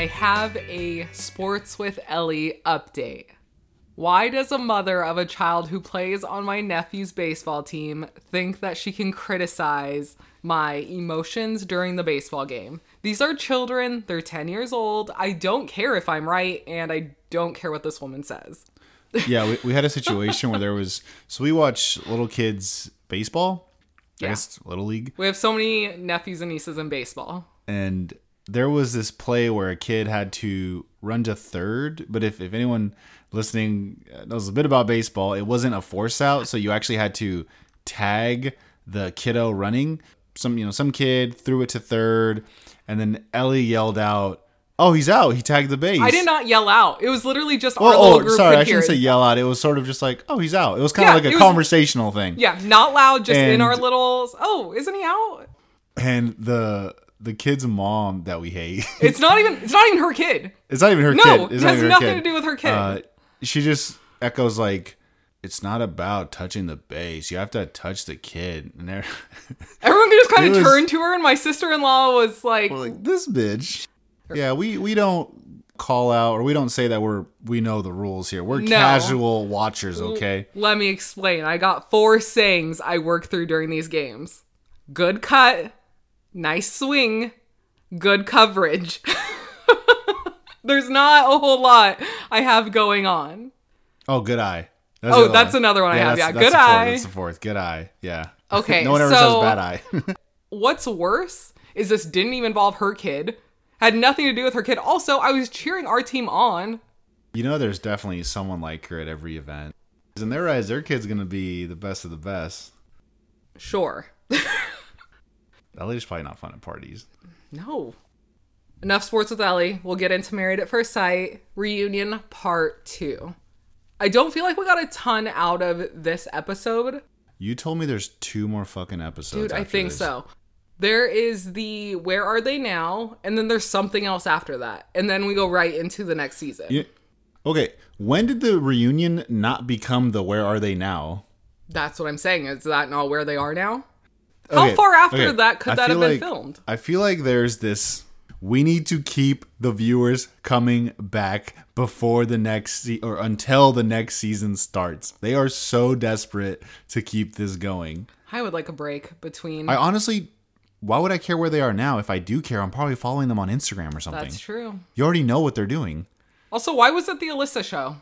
I have a Sports with Ellie update. Why does a mother of a child who plays on my nephew's baseball team think that she can criticize my emotions during the baseball game? These are children, they're 10 years old. I don't care if I'm right, and I don't care what this woman says. yeah, we, we had a situation where there was so we watch little kids baseball. I guess little league. We have so many nephews and nieces in baseball. and there was this play where a kid had to run to third but if, if anyone listening uh, knows a bit about baseball it wasn't a force out so you actually had to tag the kiddo running some you know some kid threw it to third and then ellie yelled out oh he's out he tagged the base I did not yell out. It was literally just oh, our little oh group sorry i shouldn't say yell out it was sort of just like oh he's out it was kind Yeah, of like a was- conversational thing Yeah, not loud, just in our little. Oh, isn't he out? and the the kid's mom that we hate It's not even. It's not even her kid. It's not even her No, kid. it It's has not even her nothing to do with her kid. Uh, she just echoes like, "It's not about touching the base. You have to touch the kid." And Everyone just kind of turned to her, and my sister-in-law was like, like, "This bitch." Yeah, we we don't call out or we don't say that we're we know the rules here. We're No. casual watchers, okay? Let me explain. I got four sayings I work through during these games. Good cut, nice swing, good coverage. There's not a whole lot I have going on. Oh, good eye. Oh, the other that's another one I have, that's- yeah, that's good the fourth, eye. That's the fourth. Good eye. Yeah. Okay, no one ever so- says bad eye. What's worse is this didn't even involve her kid. Had nothing to do with her kid. Also, I was cheering our team on. you know, there's definitely someone like her at every event. In their eyes, their kid's gonna be the best of the best. Sure. Ellie's probably not fun at parties. No. Enough sports with Ellie. We'll get into Married at First Sight reunion part two. I don't feel like we got a ton out of this episode. You told me there's two more fucking episodes. Dude, I think this. so. There is the Where Are They Now? And then there's something else after that. And then we go right into the next season. You- okay, when did the reunion not become the Where Are They Now? That's what I'm saying. Is that not where they are now? How Okay, far after okay, that could I that have been like- filmed? I feel like there's this. We need to keep the viewers coming back before the next se- or until the next season starts. They are so desperate to keep this going. I would like a break between. I honestly, why would I care where they are now? If I do care, I'm probably following them on Instagram or something. That's true. You already know what they're doing. Also, why was it the Alyssa show?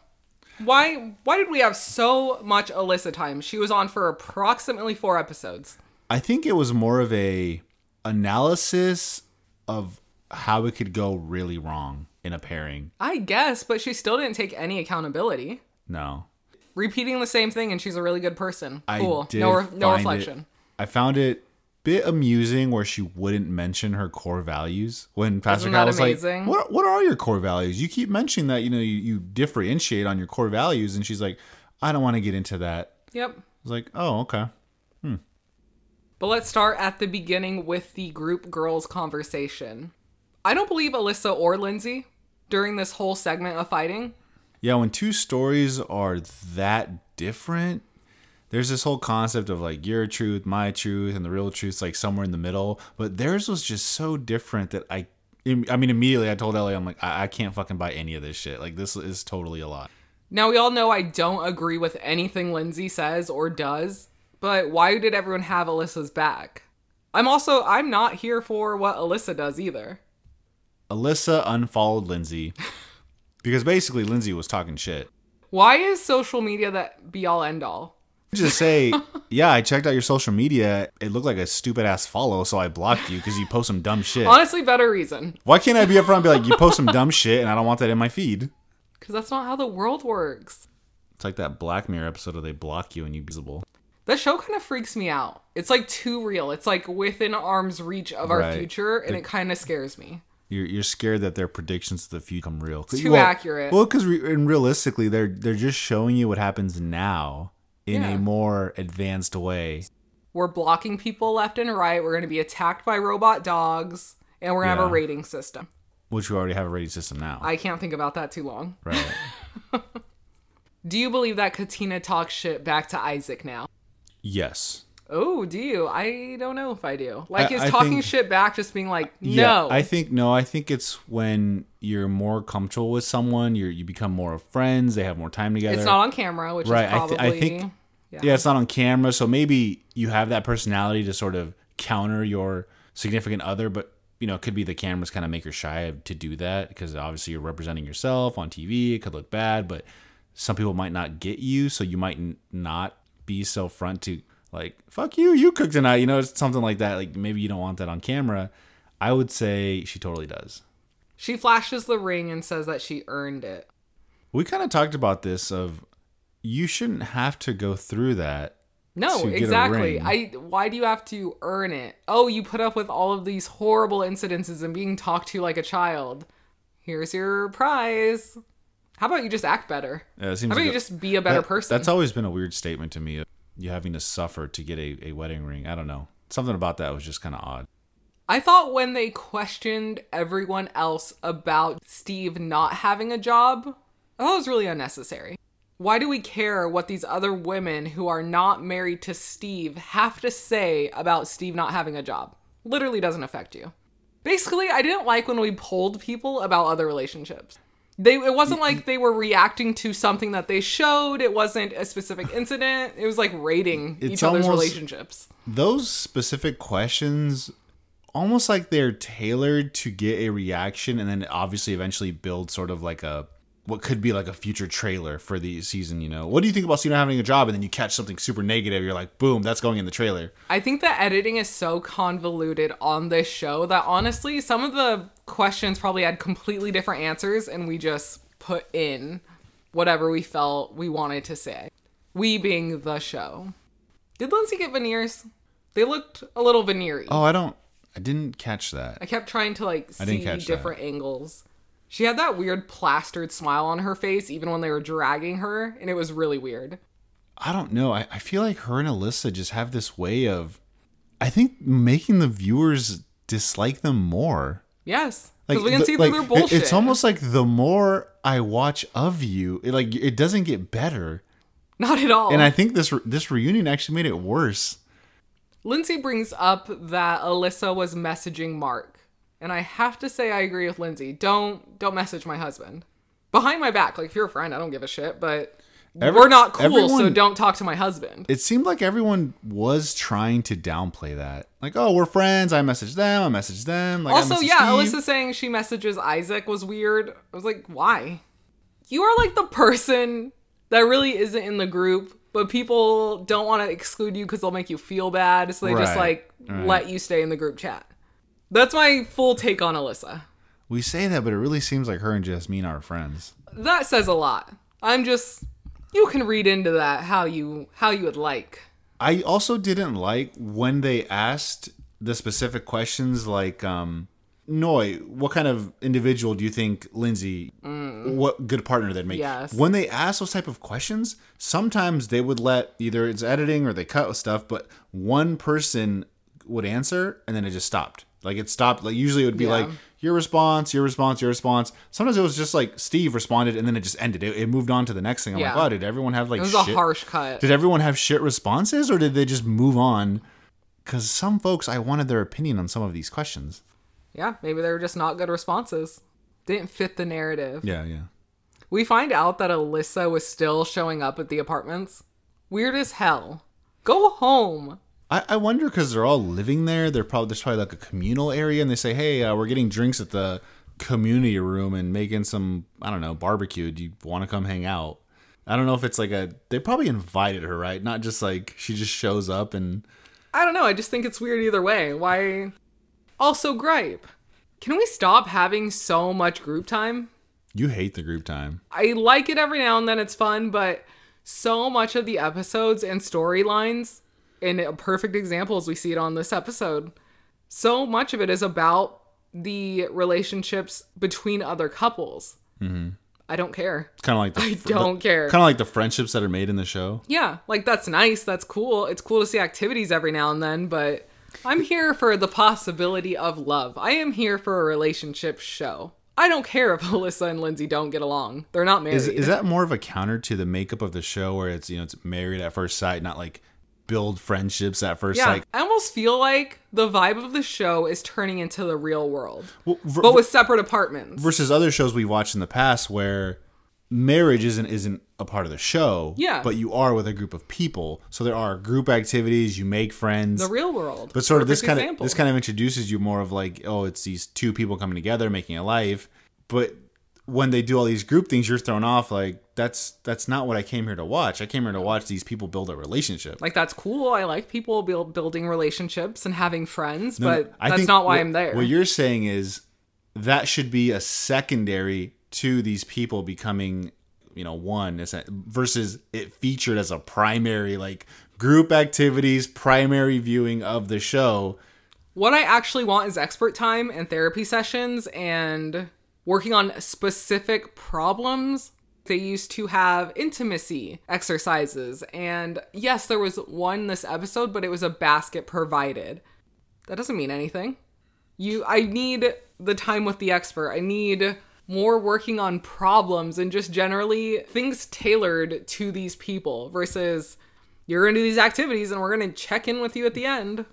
Why why did we have so much Alyssa time? She was on for approximately four episodes. I think it was more of a analysis of how it could go really wrong in a pairing. I guess, but she still didn't take any accountability. No. Repeating the same thing, and she's a really good person. I Cool. no, re- no reflection. It, I found it bit amusing where she wouldn't mention her core values when Pastor Kyle was amazing? like, "What what are your core values? You keep mentioning that you know you, you differentiate on your core values," and she's like, "I don't want to get into that." Yep. I was like, "Oh, okay." Hmm. But let's start at the beginning with the group girls conversation. I don't believe Alyssa or Lindsay during this whole segment of fighting. Yeah, when two stories are that different, there's this whole concept of like your truth, my truth, and the real truth's like somewhere in the middle. But theirs was just so different that I, I mean, immediately I told Ellie, I'm like, I, I can't fucking buy any of this shit. Like this is totally a lot. Now, we all know I don't agree with anything Lindsay says or does, but why did everyone have Alyssa's back? I'm also, I'm not here for what Alyssa does either. Alyssa unfollowed Lindsay because basically Lindsay was talking shit. Why is social media that be all end all? Just say, yeah, I checked out your social media. It looked like a stupid ass follow, so I blocked you because you post some dumb shit. Honestly, better reason. Why can't I be upfront and be like, you post some dumb shit and I don't want that in my feed? Because that's not how the world works. It's like that Black Mirror episode where they block you and you're visible. That show kind of freaks me out. It's like too real. It's like within arm's reach of our Right. future, and The- it kind of scares me. You're, you're scared that their predictions of the future come real. Too accurate. Well, because re- and realistically, they're they're just showing you what happens now in Yeah. a more advanced way. We're blocking people left and right. We're going to be attacked by robot dogs, and we're going to have a rating system. Which we already have a rating system now. I can't think about that too long. right. Do you believe that Katina talks shit back to Isaac now? Yes. Oh, do you? I don't know if I do. Like, I- is I talking think- shit back just being like, no? Yeah, I think no. I think it's when you're more comfortable with someone, you you become more of friends. They have more time together. it's not on camera, which Right, is I thi- probably. I think- yeah. yeah, it's not on camera, so maybe you have that personality to sort of counter your significant other, but you know, it could be the cameras kind of make her shy to do that because obviously you're representing yourself on TV. It could look bad, but some people might not get you, so you might n- not be so front to like fuck you, you cook tonight. You know, it's something like that. Like maybe you don't want that on camera. I would say she totally does. She flashes the ring and says that she earned it. We kind of talked about this of you shouldn't have to go through that. No, to get a exactly. I why do you have to earn it? Oh, you put up with all of these horrible incidences and being talked to like a child. Here's your prize. How about you just act better? Yeah, How about like you a- just be a better That- person? That's always been a weird statement to me. You having to suffer to get a, a wedding ring. I don't know. Something about that was just kind of odd. I thought when they questioned everyone else about Steve not having a job, I thought it was really unnecessary. Why do we care what these other women who are not married to Steve have to say about Steve not having a job? Literally doesn't affect you. Basically, I didn't like when we polled people about other relationships. They it wasn't like they were reacting to something that they showed. It wasn't a specific incident. It was like rating It's each other's relationships. Those specific questions, almost like they're tailored to get a reaction, and then obviously eventually build sort of like a what could be like a future trailer for the season. You know, what do you think about not having a job? And then you catch something super negative. You're like, boom, that's going in the trailer. I think the editing is so convoluted on this show that honestly, some of the questions probably had completely different answers, and we just put in whatever we felt we wanted to say. We being the show. Did Lindsay get veneers? They looked a little veneery. Oh, I don't. I didn't catch that. I kept trying to like see catch that. different angles. She had that weird plastered smile on her face even when they were dragging her, and it was really weird. I don't know. I, I feel like her and Alyssa just have this way of, I think, making the viewers dislike them more. Yes. Because we can the- see like, through their bullshit. It's almost like the more I watch of you, it, like it doesn't get better. Not at all. And I think this this reunion actually made it worse. Lindsay brings up that Alyssa was messaging Mark. And I have to say I agree with Lindsay. Don't don't message my husband. Behind my back. Like if you're a friend, I don't give a shit, but Every- we're not cool, so don't talk to my husband. It seemed like everyone was trying to downplay that. Like, oh, we're friends. I message them. I message them. Like, Also, yeah, Steve. Alyssa saying she messages Isaac was weird. I was like, why? You are like the person that really isn't in the group, but people don't want to exclude you because they'll make you feel bad, so they just like right. let you stay in the group chat. That's my full take on Alyssa. We say that, but it really seems like her and Jasmine are friends. that says a lot. I'm just you can read into that how you how you would like. I also didn't like when they asked the specific questions like um Noi, what kind of individual do you think Lindsay what good partner they'd make? Yes. When they ask those type of questions, sometimes they would let either it's editing or they cut with stuff, but one person would answer and then it just stopped. Like it stopped. Like usually it would be Yeah. like your response, your response, your response. Sometimes it was just like Steve responded and then it just ended. It, it moved on to the next thing. I'm like, oh, did everyone have like It was shit? a harsh cut. Did everyone have shit responses or did they just move on? Because some folks, I wanted their opinion on some of these questions. Yeah, maybe they were just not good responses. Didn't fit the narrative. Yeah, yeah. We find out that Alyssa was still showing up at the apartments. Weird as hell. Go home. I, I wonder because they're all living there. They're probably there's probably like a communal area, and they say, "Hey, uh, we're getting drinks at the community room and making some I don't know barbecue. Do you want to come hang out?" I don't know if it's like a. They probably invited her, right? Not just like she just shows up and I don't know. I just think it's weird either way. Why? Also, gripe. Can we stop having so much group time? you hate the group time. I like it every now and then. It's fun, but so much of the episodes and storylines, and a perfect example as we see it on this episode, so much of it is about the relationships between other couples. Mm-hmm. I don't care. It's kind of like the, I don't care. Kind of like the friendships that are made in the show. Yeah, like that's nice. That's cool. It's cool to see activities every now and then, but I'm here for the possibility of love. I am here for a relationship show. I don't care if Alyssa and Lindsay don't get along. They're not married. Is, is that more of a counter to the makeup of the show where it's you know it's married at first sight, not like build friendships at first Yeah, sight. I almost feel like the vibe of the show is turning into the real world, Well, ver- but with separate apartments. versus other shows we've watched in the past where marriage isn't isn't a part of the show. Yeah. But you are with a group of people. So there are group activities, you make friends. the real world. but sort of this kind of this kind of introduces you more of like, oh, it's these two people coming together making a life. But when they do all these group things, you're thrown off like that's that's not what I came here to watch. I came here to watch these people build a relationship. like that's cool. I like people build, building relationships and having friends, No, no, but I that's not why what- I'm there. What you're saying is that should be a secondary to these people becoming, you know, one versus it featured as a primary like group activities, primary viewing of the show. What I actually want is expert time and therapy sessions and working on specific problems. They used to have intimacy exercises. And yes, there was one this episode, but it was a basket provided. That doesn't mean anything. You I need the time with the expert. I need more working on problems and just generally things tailored to these people versus you're gonna do these activities and we're gonna check in with you at the end.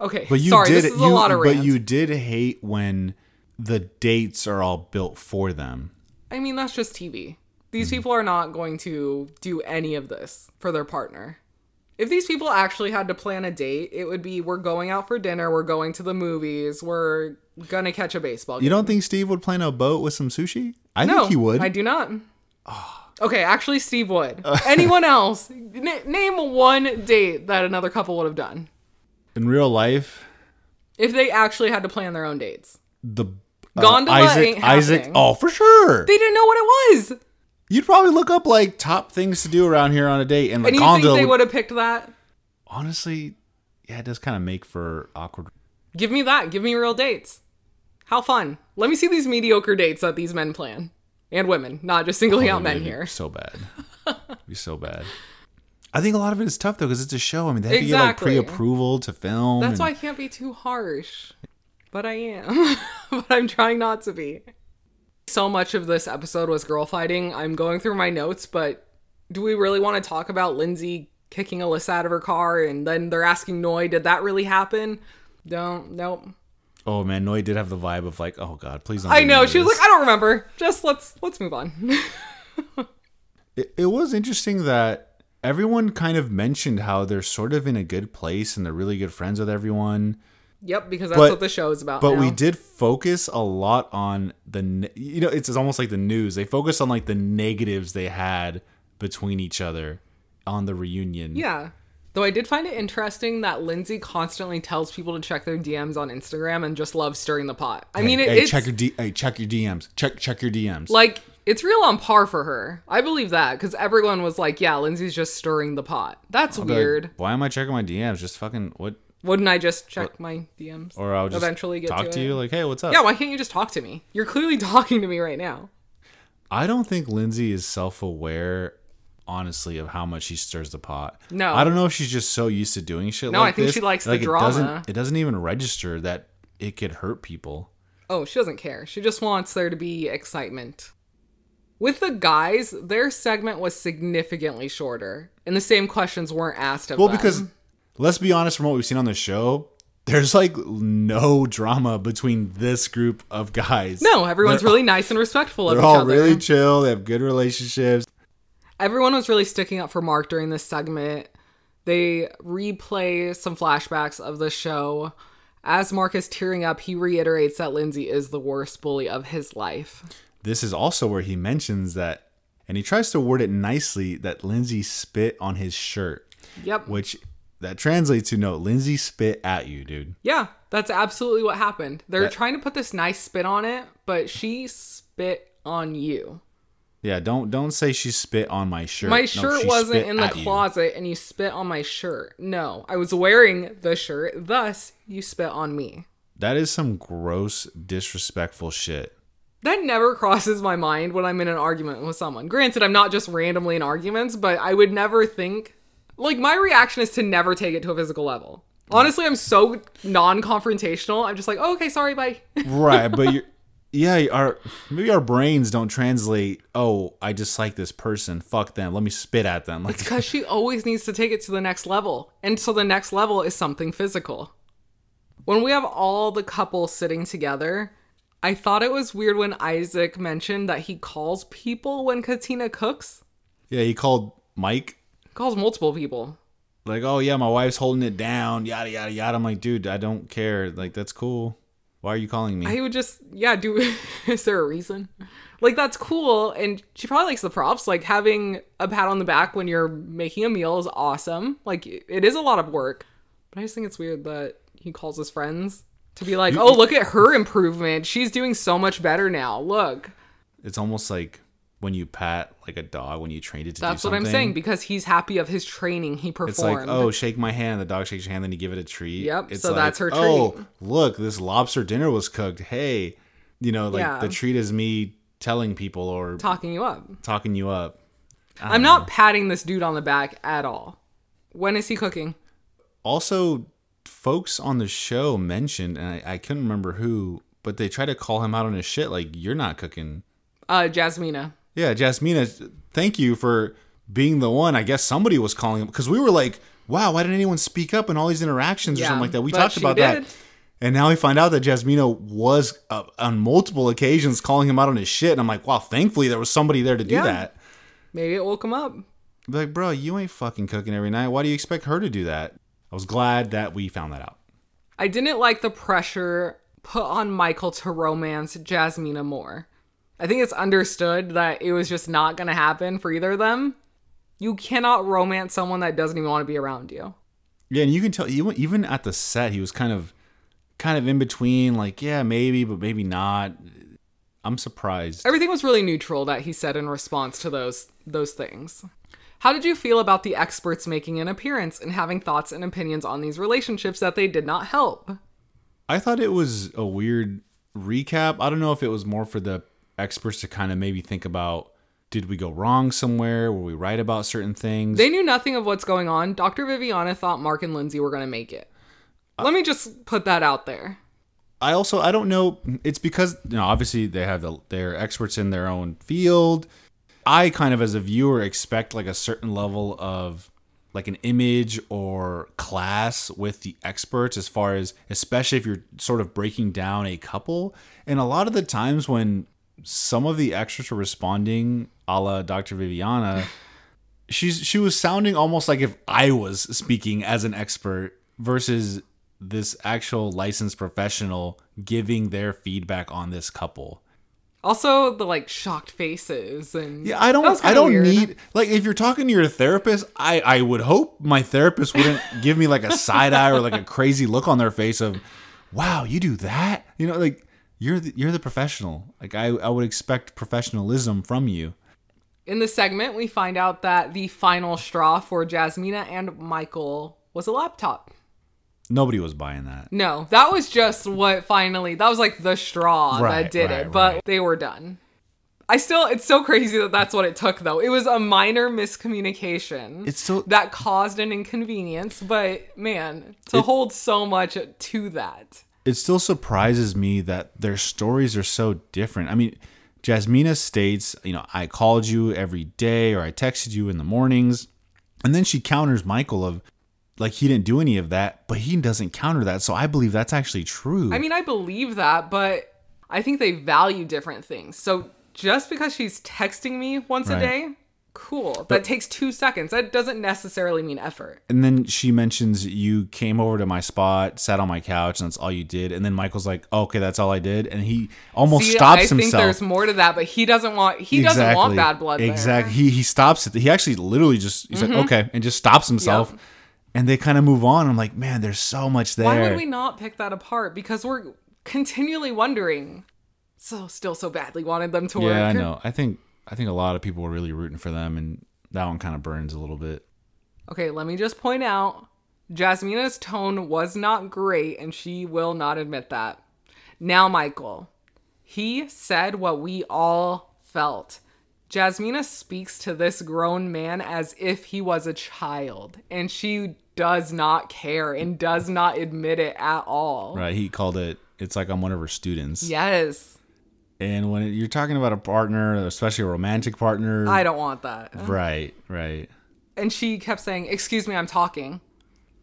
Okay, But you sorry, did this is you, a lot of but you did hate when the dates are all built for them. I mean, that's just TV. These Hmm. people are not going to do any of this for their partner. If these people actually had to plan a date, it would be we're going out for dinner, we're going to the movies, we're gonna catch a baseball game. You don't think Steve would plan a boat with some sushi? I no, think he would. I do not. Okay, actually, Steve would. Anyone else? N- name one date that another couple would have done In real life, if they actually had to plan their own dates. the uh, Gondola Isaac Isaac oh for sure. They didn't know what it was, You'd probably look up like top things to do around here on a date, and like and you think they would- have picked that? honestly, yeah, it does kind of make for awkward. Give me that. Give me real dates. How fun. Let me see these mediocre dates that these men plan. And women, not just singling oh, out men here. So bad. It'd be so bad. I think a lot of it is tough though because it's a show. I mean, they have to get like pre-approval to film. That's and- why I can't be too harsh. But I am. but I'm trying not to be. So much of this episode was girl fighting. I'm going through my notes, but do we really want to talk about Lindsay kicking Alyssa out of her car and then they're asking Noi, did that really happen? Don't, nope. Oh man, Noi did have the vibe of like, oh god, please don't. I know. She was this. like, I don't remember. Just let's let's move on. it, it was interesting that everyone kind of mentioned how they're sort of in a good place and they're really good friends with everyone. Yep, because that's But- what the show is about. But we did focus a lot on the, ne- you know, it's, it's almost like the news. They focused on like the negatives they had between each other on the reunion. Yeah. Though I did find it interesting that Lindsay constantly tells people to check their DMs on Instagram and just loves stirring the pot. I mean, it, hey, it's check your D- hey, check your DMs. Check check your DMs. like it's real on par for her. I believe that because everyone was like, "Yeah, Lindsay's just stirring the pot." That's I'll be like, weird. Why am I checking my DMs? Just fucking what? Wouldn't I just check my DMs? Or I'll just eventually get talk to, to, it? you like, hey, what's up? yeah, why can't you just talk to me? You're clearly talking to me right now. I don't think Lindsay is self aware, honestly, of how much she stirs the pot. No. I don't know if she's just so used to doing shit. No, like I think this, she likes the like, It drama. doesn't, it doesn't even register that it could hurt people. Oh, she doesn't care. She just wants there to be excitement. With the guys, their segment was significantly shorter, and the same questions weren't asked of Well, them. because let's be honest, from what we've seen on the show, there's like no drama between this group of guys. no, everyone's They're- really nice and respectful of They're each all other. really chill. They have good relationships. Everyone was really sticking up for Mark during this segment. They replay some flashbacks of the show. As Mark is tearing up, he reiterates that Lindsay is the worst bully of his life. This is also where he mentions that, and he tries to word it nicely that Lindsay spit on his shirt, Yep. which that translates to no, Lindsay spit at you, dude. Yeah, that's absolutely what happened. They're That- trying to put this nice spin on it, but she spit on you. Yeah, don't don't say she spit on my shirt. My shirt she wasn't in the at you. closet and you spit on my shirt. No, I was wearing the shirt, thus, you spit on me. That is some gross, disrespectful shit. That never crosses my mind when I'm in an argument with someone. Granted, I'm not just randomly in arguments, but I would never think. Like, my reaction is to never take it to a physical level. Honestly, I'm so non confrontational. I'm just like, oh, okay, sorry, bye. right, but you're yeah, our maybe our brains don't translate. Oh, I dislike this person. Fuck them. Let me spit at them. Like, It's because she always needs to take it to the next level. And so the next level is something physical. When we have all the couples sitting together, I thought it was weird when Isaac mentioned that he calls people when Katina cooks. yeah, he called Mike. Calls multiple people. Like, oh yeah, my wife's holding it down. Yada yada yada. I'm like, dude, I don't care. Like, that's cool. Why are you calling me? I would just, yeah, do. is there a reason? Like, that's cool. And she probably likes the props. Like, having a pat on the back when you're making a meal is awesome. Like, it is a lot of work. But I just think it's weird that he calls his friends to be like, oh, look at her improvement. She's doing so much better now. Look. it's almost like when you pat like a dog when you trained it to. That's what. I'm saying because he's happy of his training he performed. It's like, oh, shake my hand. The dog shakes your hand, then you give it a treat. Yep, It's so like, that's her treat. Oh, look, this lobster dinner was cooked. Hey, you know, like Yeah. the treat is me telling people or talking you up. talking you up. I'm not patting this dude on the back at all. When is he cooking? Also, folks on the show mentioned, and I, I couldn't remember who, but they tried to call him out on his shit. Like, you're not cooking. Uh, Jasmina. Yeah, Jasmina, thank you for being the one. I guess somebody was calling him because we were like, wow, why didn't anyone speak up in all these interactions or Yeah, something like that? We talked about did. that. And now we find out that Jasmina was uh, on multiple occasions calling him out on his shit. And I'm like, wow, thankfully there was somebody there to do Yeah. that. Maybe it woke him up. Be like, bro, you ain't fucking cooking every night. Why do you expect her to do that? I was glad that we found that out. I didn't like the pressure put on Michael to romance Jasmina more. I think it's understood that it was just not going to happen for either of them. You cannot romance someone that doesn't even want to be around you. Yeah, and you can tell even even at the set, he was kind of kind of in between, like, yeah, maybe, but maybe not. I'm surprised. Everything was really neutral that he said in response to those those things. How did you feel about the experts making an appearance and having thoughts and opinions on these relationships that they did not help? I thought it was a weird recap. I don't know if it was more for the experts to kind of maybe think about did we go wrong somewhere? Were we right about certain things? They knew nothing of what's going on. Dr. Viviana thought Mark and Lindsay were going to make it. Let me just put that out there. I also I don't know. It's because you know obviously they have the they're experts in their own field. I kind of as a viewer expect like a certain level of like an image or class with the experts as far as especially if you're sort of breaking down a couple. And a lot of the times when some of the experts are responding a la Dr. Viviana, she's she was sounding almost like if I was speaking as an expert versus this actual licensed professional giving their feedback on this couple. Also, the like shocked faces and Yeah, I don't I don't weird. need like if you're talking to your therapist, I I would hope my therapist wouldn't give me like a side eye or like a crazy look on their face of, "Wow, you do that?" You know, like you're the, you're the professional. Like I I would expect professionalism from you. In the segment, we find out that the final straw for Jasmina and Michael was a laptop. Nobody was buying that. No, that was just what finally, that was like the straw Right, that did right, it, but right. they were done. I still, it's so crazy that that's what it took though. It was a minor miscommunication It's so. that caused an inconvenience, but man, to It- hold so much to that. It still surprises me that their stories are so different. I mean, Jasmina states, you know, I called you every day or I texted you in the mornings. And then she counters Michael of like he didn't do any of that, but he doesn't counter that. So I believe that's actually true. I mean, I believe that, but I think they value different things. So just because she's texting me once Right. a day, cool. that takes two seconds. That doesn't necessarily mean effort. and then she mentions you came over to my spot, sat on my couch, and that's all you did. And then Michael's like, oh, "Okay, that's all I did," and he almost See, stops I think himself. there's more to that, but he doesn't want he doesn't want bad blood. there. Mm-hmm. Exactly. He he stops it. He actually literally just he's like, okay, and just stops himself. Yep. And they kind of move on. I'm like, man, there's so much there. Why would we not pick that apart? Because we're continually wondering. So still so badly wanted them to work. yeah, I know. I think I think a lot of people were really rooting for them, and that one kind of burns a little bit. Okay, let me just point out Jasmina's tone was not great, and she will not admit that. Now, Michael, he said what we all felt. Jasmina speaks to this grown man as if he was a child, and she does not care and does not admit it at all. Right? He called it. It's like I'm one of her students. Yes. And when you're talking about a partner, especially a romantic partner, I don't want that. right, right. And she kept saying, "Excuse me, I'm talking."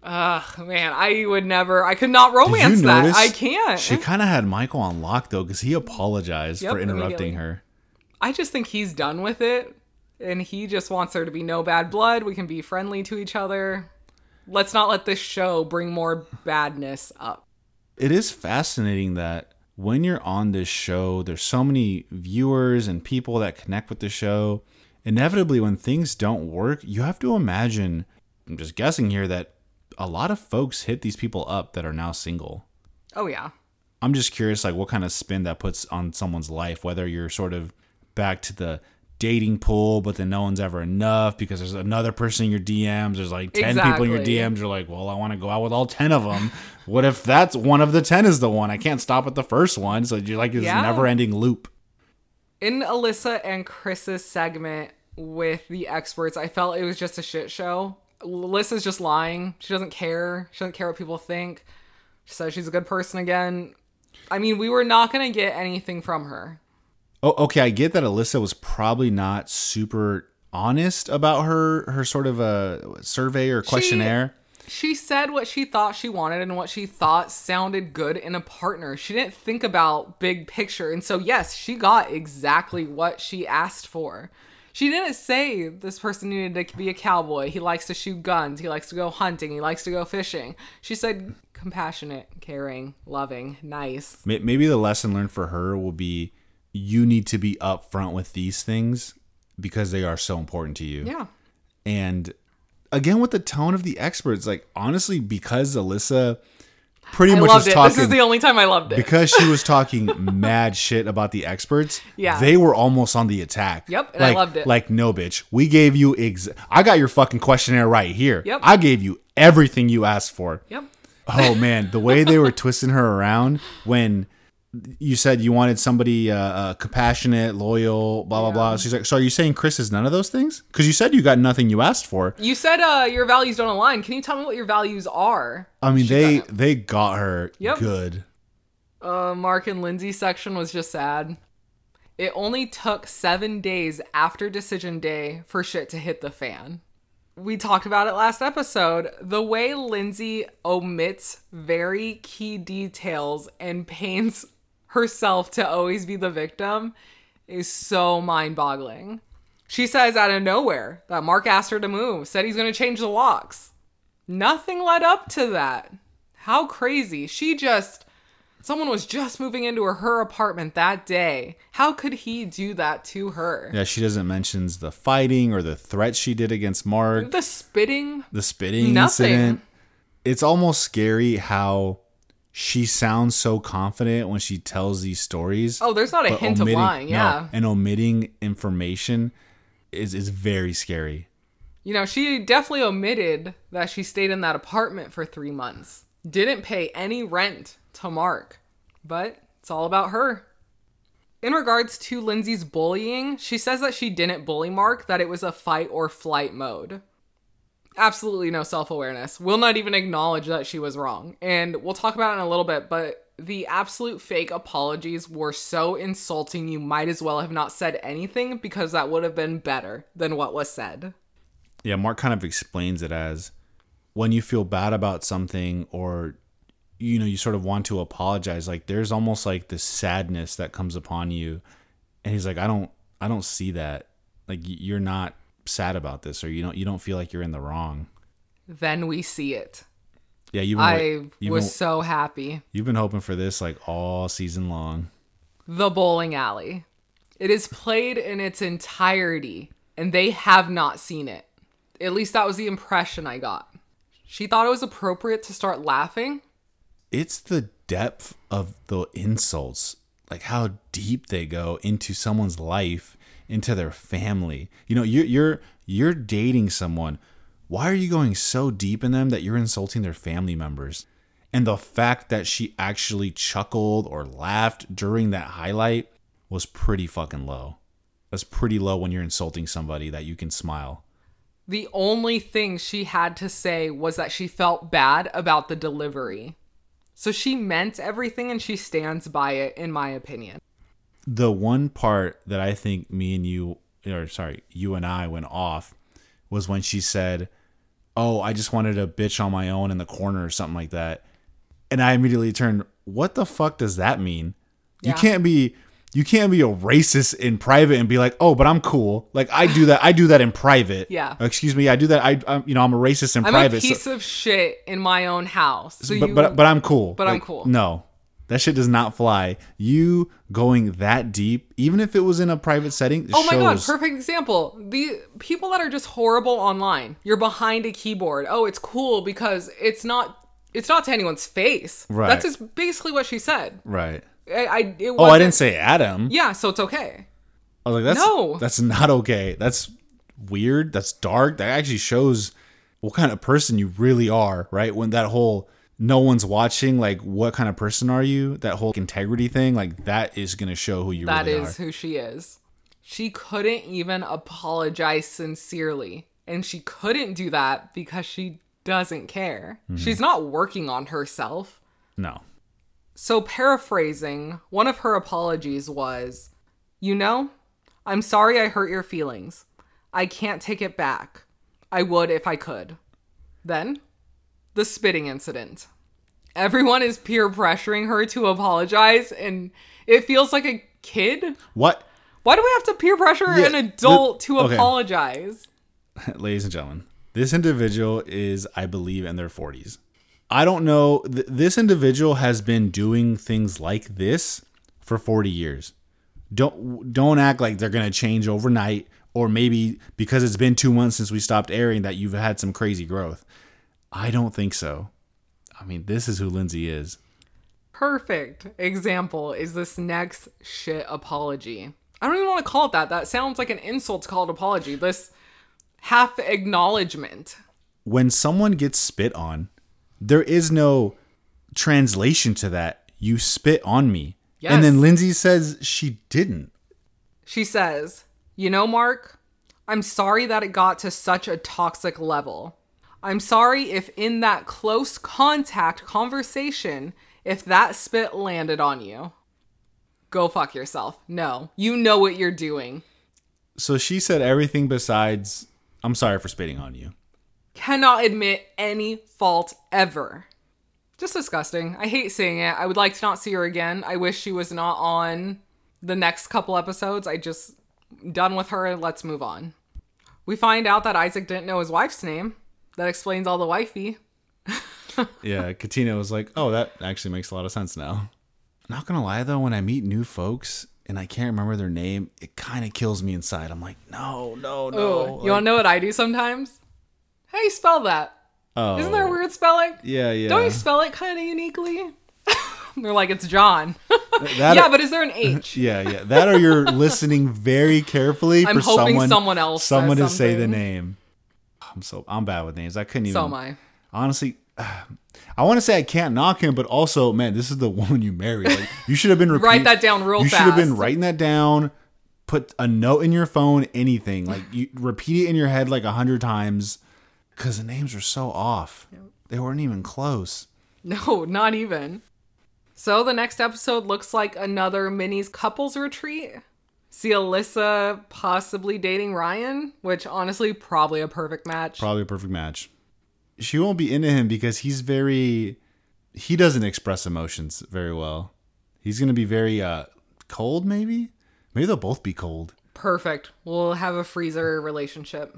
Ugh, man, I would never. I could not romance that. I can't. She kind of had Michael on lock though, because he apologized Yep, for interrupting her. I just think he's done with it, and he just wants there to be no bad blood. We can be friendly to each other. Let's not let this show bring more badness up. It is fascinating that when you're on this show, there's so many viewers and people that connect with the show. Inevitably, when things don't work, you have to imagine. I'm just guessing here that a lot of folks hit these people up that are now single. Oh yeah, I'm just curious, like what kind of spin that puts on someone's life. Whether you're sort of back to the dating pool, but then no one's ever enough because there's another person in your DMs. There's like ten people in your DMs. You're like, well, I want to go out with all ten of them. what if that's one of the ten is the one? I can't stop at the first one. So you're like this Yeah. never-ending loop. in Alyssa and Chris's segment with the experts, I felt it was just a shit show. Alyssa's just lying. She doesn't care. She doesn't care what people think. She says she's a good person again. I mean, we were not going to get anything from her. Oh, okay. I get that Alyssa was probably not super honest about her her sort of a survey or questionnaire. She said what she thought she wanted and what she thought sounded good in a partner. She didn't think about big picture. And so, yes, she got exactly what she asked for. She didn't say this person needed to be a cowboy. He likes to shoot guns. He likes to go hunting. He likes to go fishing. She said compassionate, caring, loving, nice. Maybe the lesson learned for her will be you need to be upfront with these things because they are so important to you. Yeah. And again, with the tone of the experts, like honestly, because Alyssa pretty I much loved was it. talking This is the only time I loved it. because she was talking mad shit about the experts. Yeah. they were almost on the attack. Yep, and I loved it. Like, no, bitch, we gave you ex. I got your fucking questionnaire right here. Yep. I gave you everything you asked for. Yep. Oh man, the way they were twisting her around when you said you wanted somebody uh, uh, compassionate, loyal, blah blah blah. She's like, so are you saying Chris is none of those things? Because you said you got nothing you asked for. You said uh, your values don't align. Can you tell me what your values are? I mean, She they got they got her Yep. good. uh, Mark and Lindsay section was just sad. It only took seven days after decision day for shit to hit the fan. We talked about it last episode. The way Lindsay omits very key details and paints herself to always be the victim is so mind boggling. She says out of nowhere that Mark asked her to move, said he's going to change the locks. Nothing led up to that. How crazy. She just Someone was just moving into her, apartment that day. How could he do that to her? Yeah, she doesn't mentions the fighting or the threat she did against Mark, The spitting. the spitting Nothing. incident. It's almost scary how she sounds so confident when she tells these stories. Oh, there's not a hint of lying. no, Yeah. and omitting information is is very scary. You know, she definitely omitted that she stayed in that apartment for three months. Didn't pay any rent to Mark. But it's all about her. In regards to Lindsay's bullying, she says that she didn't bully Mark, that it was a fight or flight mode. Absolutely no self awareness. Will not even acknowledge that she was wrong. And we'll talk about it in a little bit, but the absolute fake apologies were so insulting, you might as well have not said anything because that would have been better than what was said. Yeah, Mark kind of explains it as when you feel bad about something or you know, you sort of want to apologize, like there's almost like this sadness that comes upon you. And he's like, I don't I don't see that. Like you're not sad about this or you don't you don't feel like you're in the wrong. Then we see it. Yeah, you've I you've was been, so happy. you've been hoping for this like all season long. The bowling alley. It is played in its entirety, and they have not seen it. At least that was the impression I got. She thought it was appropriate to start laughing. it's the depth of the insults like how deep they go into someone's life into their family. You know you're you're you're dating someone. Why are you going so deep in them that you're insulting their family members? And the fact that she actually chuckled or laughed during that highlight was pretty fucking low. That's pretty low when you're insulting somebody that you can smile. The only thing she had to say was that she felt bad about the delivery. So she meant everything and she stands by it, in my opinion. The one part that I think me and you, or sorry, you and I went off was when she said, "Oh, I just wanted a bitch on my own in the corner or something like that," and I immediately turned, "What the fuck does that mean? You can't be." You can't be a racist in private and be like, "Oh, but I'm cool." Like I do that. I do that in private. Yeah. Excuse me. I do that. I, I'm, you know, I'm a racist in I'm private. a so- piece of shit in my own house. So but, you, but but I'm cool. But I'm cool. No, that shit does not fly. You going that deep, even if it was in a private setting. Oh my god, perfect example. The people that are just horrible online. You're behind a keyboard. Oh, it's cool because it's not it's not to anyone's face. Right. That's just basically what she said. Right. I, I it Oh, I didn't say Adam. Yeah, so it's okay. I was like, that's No. that's not okay. That's weird. That's dark. That actually shows what kind of person you really are, right? When that whole no one's watching, like what kind of person are you? That whole integrity thing, like that is gonna show who you That really is who she is. She couldn't even apologize sincerely. And she couldn't do that because she doesn't care. Mm-hmm. She's not working on herself. No. So, paraphrasing, one of her apologies was, You know, I'm sorry I hurt your feelings. I can't take it back. I would if I could. Then, the spitting incident. Everyone is peer pressuring her to apologize, and it feels like a kid. What, Why do we have to peer pressure Yeah, an adult the- to okay. apologize? ladies and gentlemen, this individual is, I believe, in their 40s. I don't know. Th- this individual has been doing things like this for 40 years. Don't don't act like they're gonna change overnight, or maybe because it's been two months since we stopped airing that you've had some crazy growth. I don't think so. I mean, this is who Lindsay is. Perfect example is this next shit apology. I don't even want to call it that. That sounds like an insult to call it apology. This half acknowledgement. When someone gets spit on, there is no translation to that. You spit on me. And then Lindsay says she didn't. She says, You know, Mark, I'm sorry that it got to such a toxic level. I'm sorry if in that close contact conversation, if that spit landed on you. Go fuck yourself. No, you know what you're doing. So she said everything besides, I'm sorry for spitting on you. Cannot admit any fault ever. Just disgusting. I hate seeing it. I would like to not see her again. I wish she was not on the next couple episodes. I just done with her. Let's move on. We find out that Isaac didn't know his wife's name. That explains all the wifey. Yeah, Katina was like, oh, that actually makes a lot of sense now. Not gonna lie though, when I meet new folks and I can't remember their name, it kind of kills me inside. I'm like, no, no, no. Oh, you want to know what I do sometimes? How you spell that? Oh, Isn't there a oh. weird spelling? Yeah, yeah. Don't you spell it kind of uniquely? They're like, it's John. Yeah, but is there an H? yeah, yeah. That or you're listening very carefully I'm for hoping someone, someone else someone to say the name. I'm so I'm bad with names. I couldn't even. So am I. honestly I want to say I can't knock him, but also, man, this is the woman you married. Like, you should have been repeat- Write that down real You should have been writing that down. Put a note in your phone, anything. Like you repeat it in your head like a hundred times, because the names were so off. They weren't even close. No, not even. So the next episode looks like another Minnie's couples retreat. See Alyssa possibly dating Ryan, which honestly probably a perfect match. Probably a perfect match. She won't be into him because he's very. He doesn't express emotions very well. He's gonna be very uh cold. Maybe. Maybe they'll both be cold. Perfect. We'll have a freezer relationship.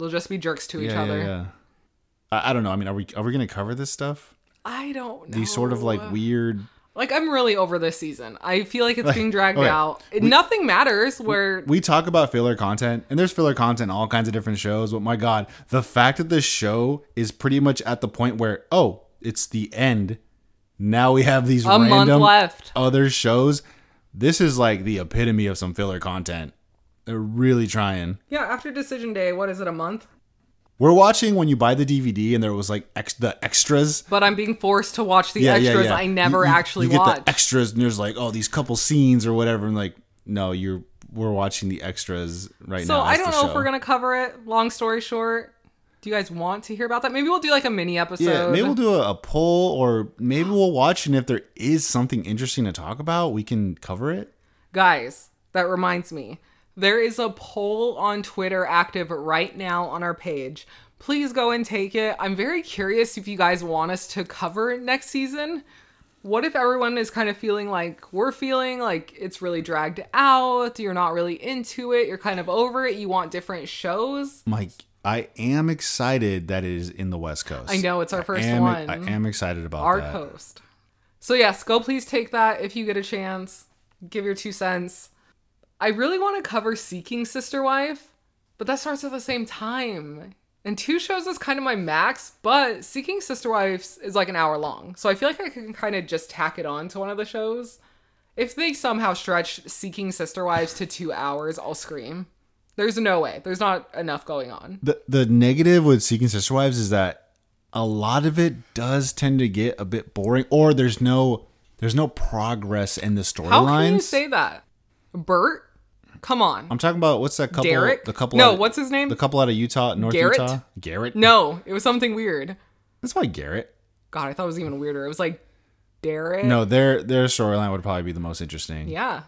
They'll just be jerks to each yeah, other. yeah, yeah. I, I don't know. I mean, are we are we gonna cover this stuff? I don't know. These sort of like weird. Like I'm really over this season. I feel like it's being dragged okay, out. Nothing matters where We talk about filler content, and there's filler content in all kinds of different shows. But my God, the fact that this show is pretty much at the point where oh, it's the end. Now we have these a month random left. other shows. This is like the epitome of some filler content. They're really trying. Yeah, after decision day, what is it, a month? We're watching when you buy the DVD, and there was like ex- the extras. But I'm being forced to watch the extras I never You- you- actually you get watched. the extras, and there's like oh these couple scenes or whatever, and like no, you're we're watching the extras right now. So now. I don't the know if show. we're gonna cover it. Long story short, do you guys want to hear about that? Maybe we'll do like a mini episode. Yeah, maybe we'll do a, a poll, or maybe we'll watch, and if there is something interesting to talk about, we can cover it. Guys, that reminds me. There is a poll on Twitter active right now on our page. Please go and take it. I'm very curious if you guys want us to cover next season. What if everyone is kind of feeling like we're feeling like it's really dragged out, you're not really into it, you're kind of over it, you want different shows? Mike, I am excited that it is in the West Coast. I know it's our first am, one. I am excited about our that. coast. So yes, go please take that if you get a chance. Give your two cents. I really want to cover Seeking Sister Wife, but that starts at the same time. And two shows is kind of my max, but Seeking Sister Wives is like an hour long. So I feel like I can kind of just tack it on to one of the shows. If they somehow stretch Seeking Sister Wives to two hours, I'll scream. There's no way. There's not enough going on. The the negative with Seeking Sister Wives is that a lot of it does tend to get a bit boring, or there's no there's no progress in the storylines. How can you say that? Bert? Come on. I'm talking about what's that couple? Derek? The couple. No, what's his name? The couple out of Utah, North Garrett? Utah. Garrett. No, it was something weird. that's why Garrett. God, I thought it was even weirder. It was like Derek. No, their their storyline would probably be the most interesting. Yeah.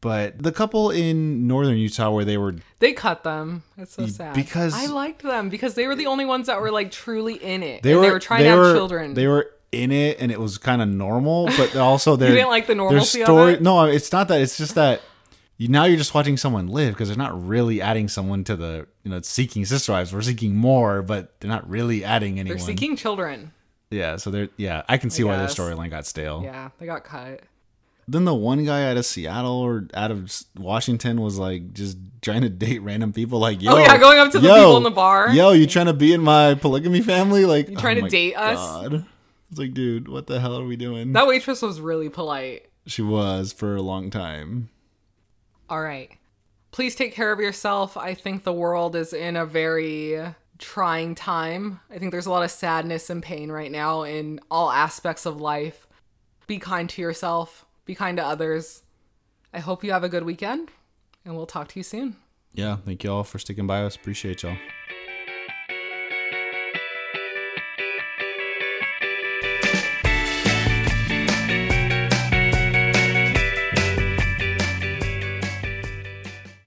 But the couple in northern Utah where they were They cut them. It's so sad. because- I liked them because they were the only ones that were like truly in it. they and were they were trying they to were, have children. They were in it and it was kind of normal, but also their didn't like the normalcy of story. it? No, it's not that. It's just that you now you're just watching someone live because they're not really adding someone to the you know seeking sister wives. We're seeking more, but they're not really adding anyone. They're seeking children. yeah, so they're yeah. I can see why the guess. storyline got stale. Yeah, they got cut. Then the one guy out of Seattle or out of Washington was like just trying to date random people. Like, yo, Oh, yeah, going up to the yo, people in the bar. Yo, you trying to be in my polygamy family? Like, you trying oh to date us? It's like, dude, what the hell are we doing? That waitress was really polite. She was for a long time. All right. Please take care of yourself. I think the world is in a very trying time. I think there's a lot of sadness and pain right now in all aspects of life. Be kind to yourself, be kind to others. I hope you have a good weekend, and we'll talk to you soon. Yeah, thank you all for sticking by us. Appreciate y'all.